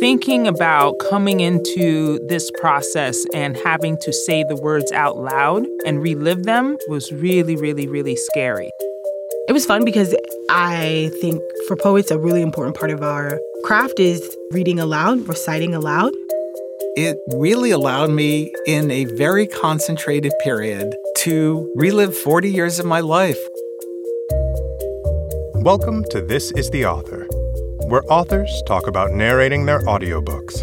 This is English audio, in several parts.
thinking about coming into this process and having to say the words out loud and relive them was really, really, really scary. It was fun because I think for poets, a really important part of our craft is reading aloud, reciting aloud. It really allowed me in a very concentrated period to relive 40 years of my life. Welcome to This is the Author, where authors talk about narrating their audiobooks.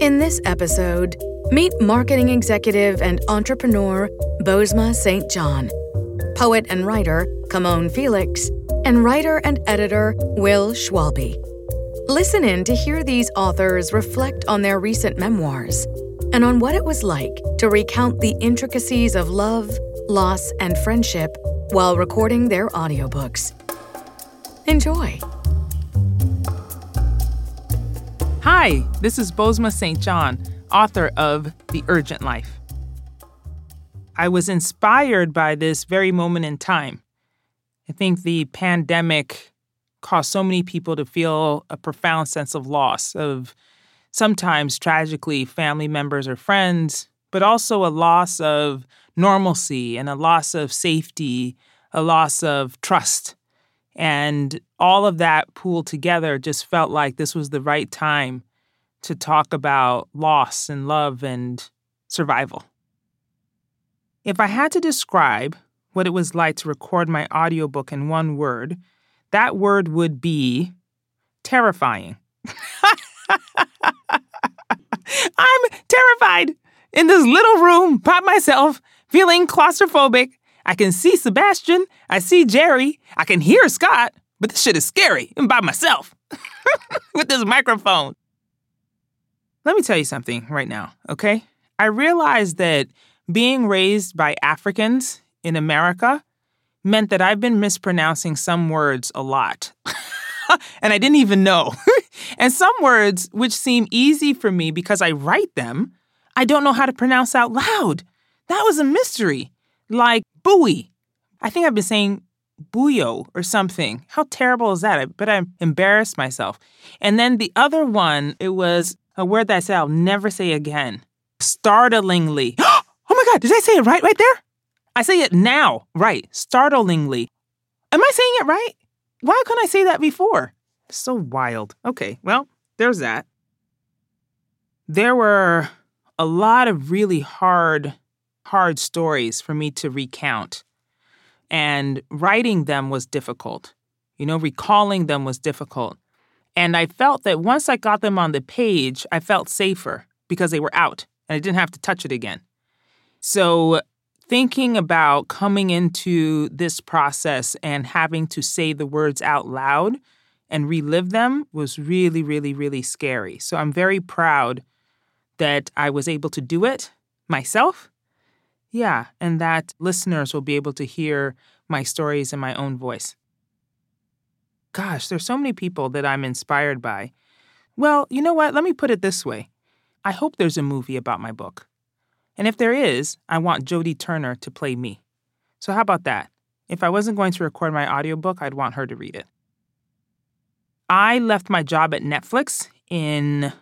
In this episode, meet marketing executive and entrepreneur Bozoma Saint John, poet and writer Camonghne Felix, and writer and editor Will Schwalbe. Listen in to hear these authors reflect on their recent memoirs and on what it was like to recount the intricacies of love, loss, and friendship while recording their audiobooks. Enjoy. Hi, this is Bozoma Saint John, author of The Urgent Life. I was inspired by this very moment in time. I think the pandemic caused so many people to feel a profound sense of loss of sometimes tragically family members or friends, but also a loss of normalcy and a loss of safety, a loss of trust. And all of that pooled together just felt like this was the right time to talk about loss and love and survival. If I had to describe what it was like to record my audiobook in one word, that word would be terrifying. I'm terrified in this little room by myself, feeling claustrophobic. I can see Sebastian, I see Jerry, I can hear Scott, but this shit is scary. I'm by myself with this microphone. Let me tell you something right now, okay? I realize that being raised by Africans in America meant that I've been mispronouncing some words a lot. and I didn't even know. and some words, which seem easy for me because I write them, I don't know how to pronounce out loud. That was a mystery. Like buoy. I think I've been saying buyo or something. How terrible is that? I bet I embarrassed myself. And then the other one, it was a word that I said I'll never say again. Startlingly. oh my God, did I say it right right there? I say it now, right, startlingly. Am I saying it right? Why couldn't I say that before? So wild. Okay, well, there's that. There were a lot of really hard, hard stories for me to recount. And writing them was difficult. You know, recalling them was difficult. And I felt that once I got them on the page, I felt safer because they were out and I didn't have to touch it again. So thinking about coming into this process and having to say the words out loud and relive them was really, really, really scary. So I'm very proud that I was able to do it myself. Yeah, and that listeners will be able to hear my stories in my own voice. Gosh, there's so many people that I'm inspired by. Well, you know what? Let me put it this way I hope there's a movie about my book. And if there is, I want Jodie Turner to play me. So how about that? If I wasn't going to record my audiobook, I'd want her to read it. I left my job at Netflix in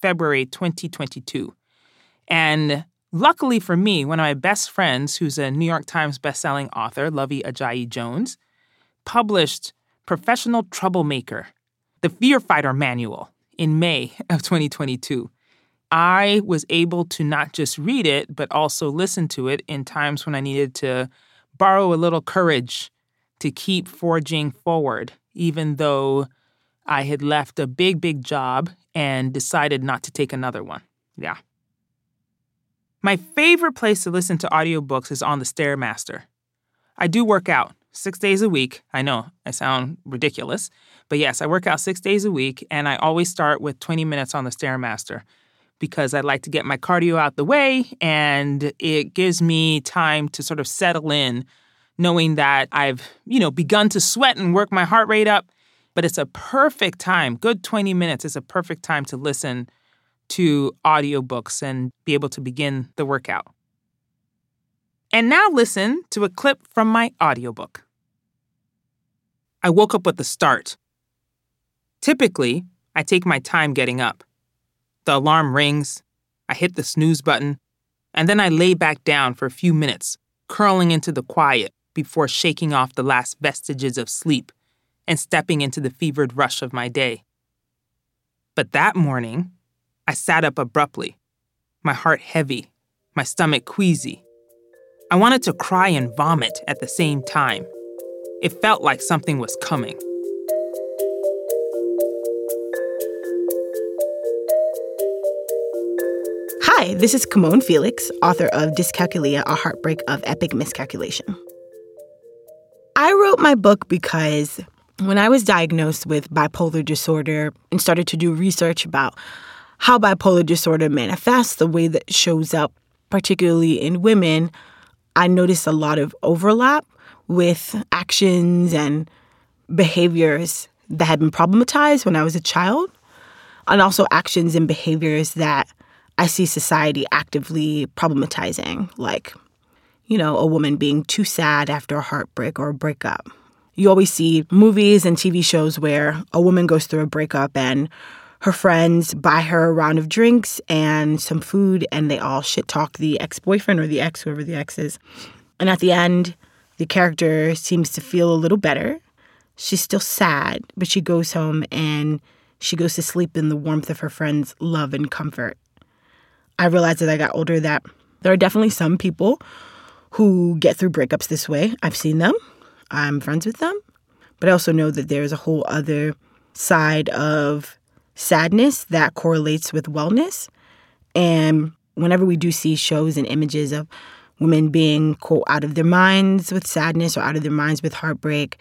February 2022. And luckily for me, one of my best friends, who's a New York Times bestselling author, Luvvie Ajayi Jones, published Professional Troublemaker, the Fear Fighter Manual in May of 2022. I was able to not just read it, but also listen to it in times when I needed to borrow a little courage to keep forging forward, even though I had left a big, big job and decided not to take another one. Yeah. My favorite place to listen to audiobooks is on the Stairmaster. I do work out six days a week. I know I sound ridiculous, but yes, I work out six days a week, and I always start with 20 minutes on the Stairmaster because I like to get my cardio out the way and it gives me time to sort of settle in knowing that I've, you know, begun to sweat and work my heart rate up, but it's a perfect time. Good 20 minutes is a perfect time to listen to audiobooks and be able to begin the workout. And now listen to a clip from my audiobook. I woke up with a start. Typically, I take my time getting up. The alarm rings, I hit the snooze button, and then I lay back down for a few minutes, curling into the quiet before shaking off the last vestiges of sleep and stepping into the fevered rush of my day. But that morning, I sat up abruptly, my heart heavy, my stomach queasy. I wanted to cry and vomit at the same time. It felt like something was coming. Hi, this is Camonghne Felix, author of Dyscalculia A Heartbreak of Epic Miscalculation. I wrote my book because when I was diagnosed with bipolar disorder and started to do research about how bipolar disorder manifests, the way that shows up, particularly in women, I noticed a lot of overlap with actions and behaviors that had been problematized when I was a child, and also actions and behaviors that I see society actively problematizing, like, you know, a woman being too sad after a heartbreak or a breakup. You always see movies and TV shows where a woman goes through a breakup and her friends buy her a round of drinks and some food, and they all shit talk the ex boyfriend or the ex, whoever the ex is. And at the end, the character seems to feel a little better. She's still sad, but she goes home and she goes to sleep in the warmth of her friends' love and comfort. I realized as I got older that there are definitely some people who get through breakups this way. I've seen them, I'm friends with them, but I also know that there's a whole other side of sadness that correlates with wellness. And whenever we do see shows and images of women being, quote, out of their minds with sadness or out of their minds with heartbreak,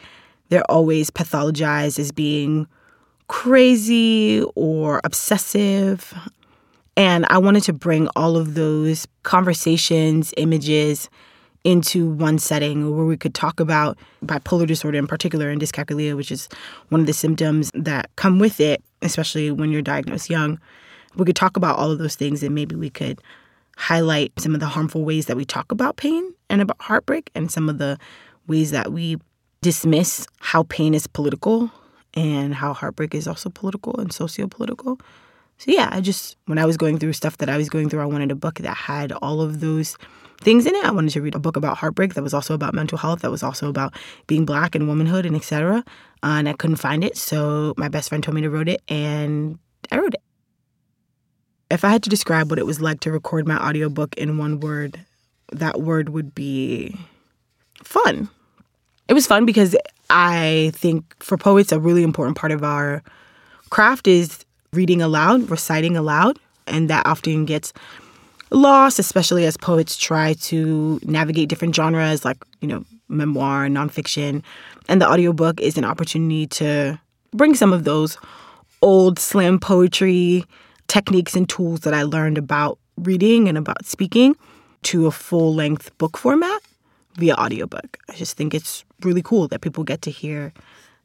they're always pathologized as being crazy or obsessive. And I wanted to bring all of those conversations, images into one setting where we could talk about bipolar disorder in particular and dyscalculia, which is one of the symptoms that come with it, especially when you're diagnosed young. We could talk about all of those things and maybe we could highlight some of the harmful ways that we talk about pain and about heartbreak and some of the ways that we dismiss how pain is political and how heartbreak is also political and socio-political. So yeah, I just when I was going through stuff that I was going through, I wanted a book that had all of those things in it. I wanted to read a book about heartbreak that was also about mental health, that was also about being black and womanhood and etc. Uh, and I couldn't find it, so my best friend told me to write it, and I wrote it. If I had to describe what it was like to record my audiobook in one word, that word would be fun. It was fun because I think for poets, a really important part of our craft is reading aloud, reciting aloud, and that often gets lost, especially as poets try to navigate different genres like, you know, memoir, and nonfiction. And the audiobook is an opportunity to bring some of those old slam poetry techniques and tools that I learned about reading and about speaking to a full length book format via audiobook. I just think it's really cool that people get to hear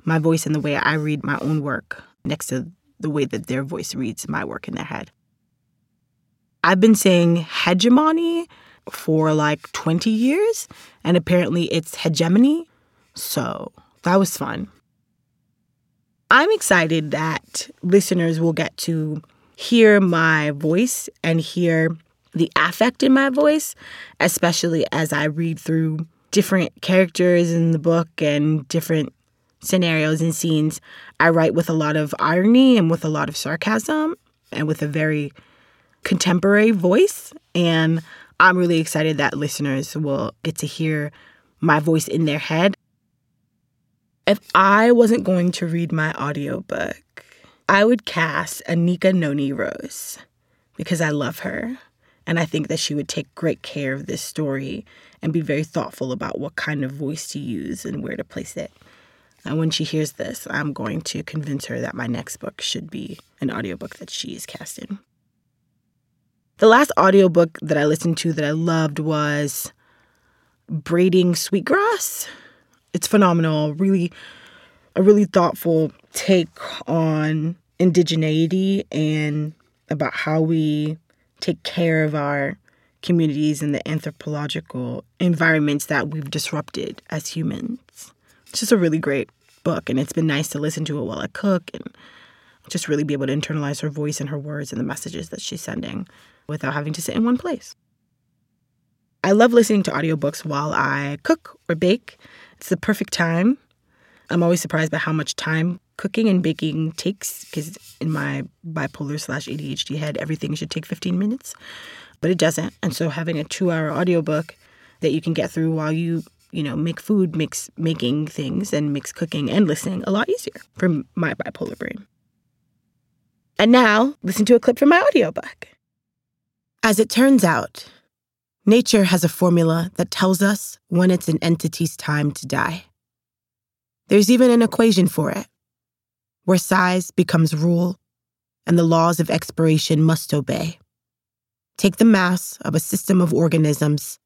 my voice and the way I read my own work next to the way that their voice reads my work in their head. I've been saying hegemony for like 20 years, and apparently it's hegemony. So that was fun. I'm excited that listeners will get to hear my voice and hear the affect in my voice, especially as I read through different characters in the book and different scenarios and scenes, I write with a lot of irony and with a lot of sarcasm and with a very contemporary voice. And I'm really excited that listeners will get to hear my voice in their head. If I wasn't going to read my audiobook, I would cast Anika Noni Rose because I love her. And I think that she would take great care of this story and be very thoughtful about what kind of voice to use and where to place it. And when she hears this, I'm going to convince her that my next book should be an audiobook that she is cast in. The last audiobook that I listened to that I loved was Braiding Sweetgrass. It's phenomenal, really a really thoughtful take on indigeneity and about how we take care of our communities and the anthropological environments that we've disrupted as humans. It's just a really great book, and it's been nice to listen to it while I cook and just really be able to internalize her voice and her words and the messages that she's sending without having to sit in one place. I love listening to audiobooks while I cook or bake. It's the perfect time. I'm always surprised by how much time cooking and baking takes because in my bipolar slash ADHD head, everything should take 15 minutes, but it doesn't. And so having a two hour audiobook that you can get through while you, you know, make food makes making things and makes cooking and listening a lot easier for my bipolar brain. And now, listen to a clip from my audiobook. As it turns out, nature has a formula that tells us when it's an entity's time to die. There's even an equation for it, where size becomes rule and the laws of expiration must obey. Take the mass of a system of organisms,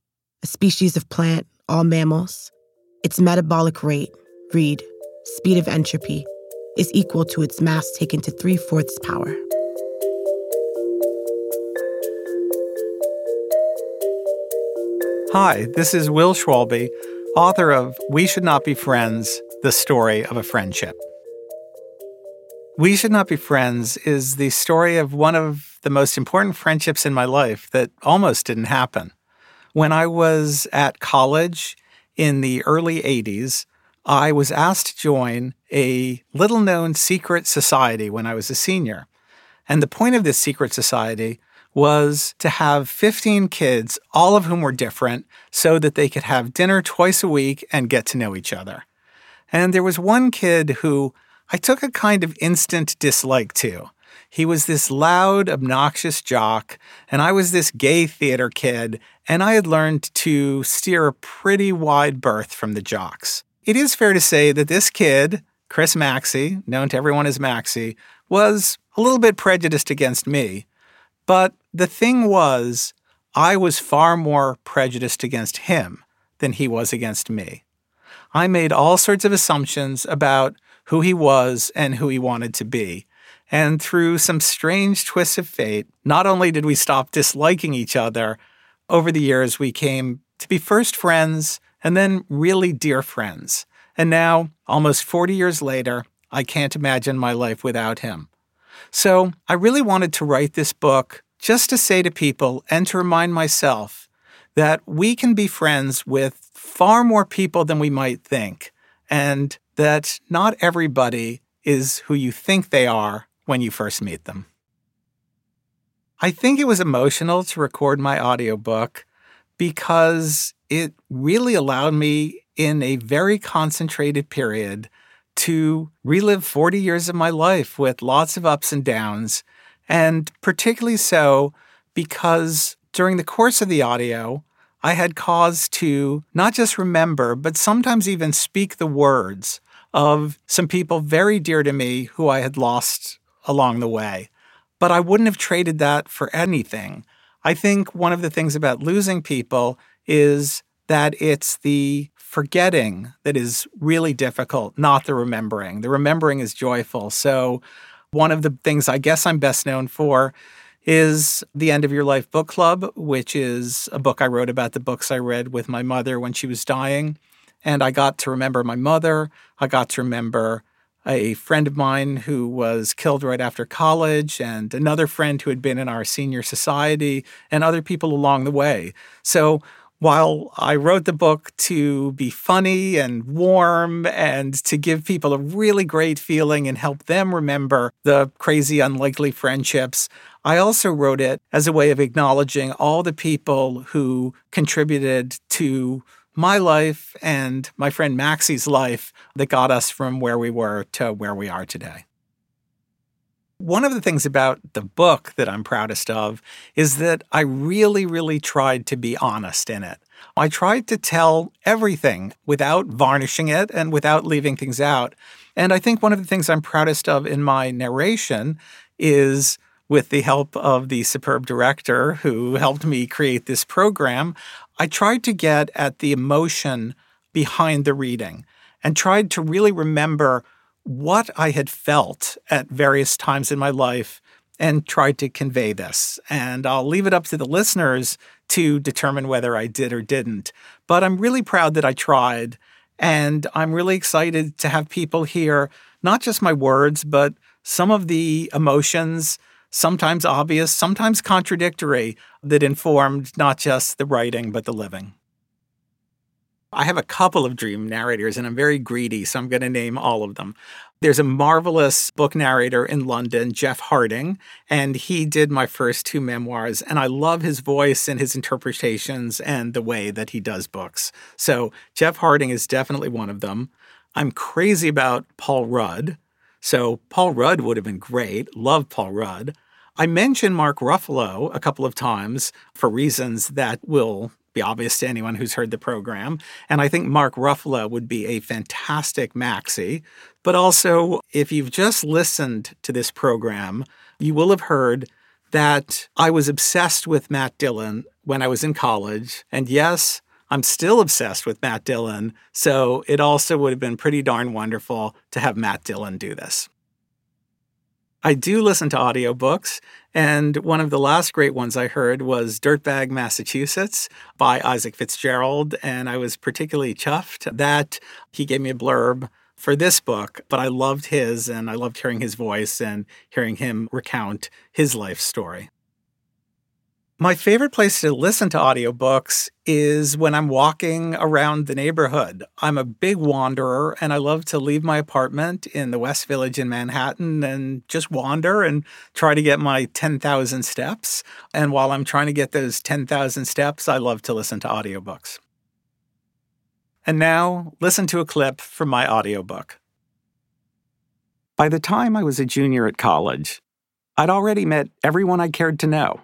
a species of plant, all mammals. Its metabolic rate, read, speed of entropy, is equal to its mass taken to three fourths power. Hi, this is Will Schwalbe, author of We Should Not Be Friends The Story of a Friendship. We Should Not Be Friends is the story of one of the most important friendships in my life that almost didn't happen. When I was at college in the early 80s, I was asked to join a little known secret society when I was a senior. And the point of this secret society was to have 15 kids, all of whom were different, so that they could have dinner twice a week and get to know each other. And there was one kid who I took a kind of instant dislike to. He was this loud, obnoxious jock, and I was this gay theater kid, and I had learned to steer a pretty wide berth from the jocks. It is fair to say that this kid, Chris Maxey, known to everyone as Maxey, was a little bit prejudiced against me. But the thing was, I was far more prejudiced against him than he was against me. I made all sorts of assumptions about who he was and who he wanted to be. And through some strange twists of fate, not only did we stop disliking each other, over the years we came to be first friends and then really dear friends. And now, almost 40 years later, I can't imagine my life without him. So I really wanted to write this book just to say to people and to remind myself that we can be friends with far more people than we might think, and that not everybody is who you think they are when you first meet them. I think it was emotional to record my audiobook because it really allowed me in a very concentrated period to relive 40 years of my life with lots of ups and downs, and particularly so because during the course of the audio, I had cause to not just remember, but sometimes even speak the words of some people very dear to me who I had lost along the way. But I wouldn't have traded that for anything. I think one of the things about losing people is that it's the forgetting that is really difficult, not the remembering. The remembering is joyful. So, one of the things I guess I'm best known for is the End of Your Life Book Club, which is a book I wrote about the books I read with my mother when she was dying. And I got to remember my mother. I got to remember a friend of mine who was killed right after college, and another friend who had been in our senior society, and other people along the way. So while I wrote the book to be funny and warm and to give people a really great feeling and help them remember the crazy, unlikely friendships, I also wrote it as a way of acknowledging all the people who contributed to my life and my friend Maxey's life that got us from where we were to where we are today. One of the things about the book that I'm proudest of is that I really, really tried to be honest in it. I tried to tell everything without varnishing it and without leaving things out. And I think one of the things I'm proudest of in my narration is with the help of the superb director who helped me create this program, I tried to get at the emotion behind the reading and tried to really remember what I had felt at various times in my life and tried to convey this. And I'll leave it up to the listeners to determine whether I did or didn't. But I'm really proud that I tried. And I'm really excited to have people hear not just my words, but some of the emotions, sometimes obvious, sometimes contradictory, that informed not just the writing, but the living. I have a couple of dream narrators, and I'm very greedy, so I'm going to name all of them. There's a marvelous book narrator in London, Jeff Harding, and he did my first two memoirs. And I love his voice and his interpretations and the way that he does books. So, Jeff Harding is definitely one of them. I'm crazy about Paul Rudd. So, Paul Rudd would have been great. Love Paul Rudd. I mentioned Mark Ruffalo a couple of times for reasons that will be obvious to anyone who's heard the program. And I think Mark Ruffalo would be a fantastic Maxey. But also, if you've just listened to this program, you will have heard that I was obsessed with Matt Dillon when I was in college. And yes, I'm still obsessed with Matt Dillon. So it also would have been pretty darn wonderful to have Matt Dillon do this. I do listen to audiobooks, and one of the last great ones I heard was Dirtbag Massachusetts by Isaac Fitzgerald, and I was particularly chuffed that he gave me a blurb for this book, but I loved his and I loved hearing his voice and hearing him recount his life story. My favorite place to listen to audiobooks is when I'm walking around the neighborhood. I'm a big wanderer and I love to leave my apartment in the West Village in Manhattan and just wander and try to get my 10,000 steps. And while I'm trying to get those 10,000 steps, I love to listen to audiobooks. And now, listen to a clip from my audiobook. By the time I was a junior at college, I'd already met everyone I cared to know.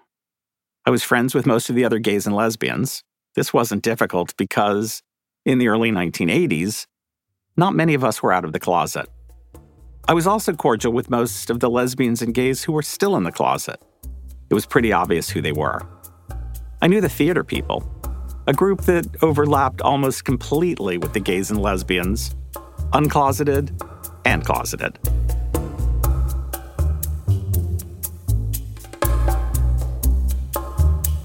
I was friends with most of the other gays and lesbians. This wasn't difficult because, in the early 1980s, not many of us were out of the closet. I was also cordial with most of the lesbians and gays who were still in the closet. It was pretty obvious who they were. I knew the theater people, a group that overlapped almost completely with the gays and lesbians, uncloseted and closeted.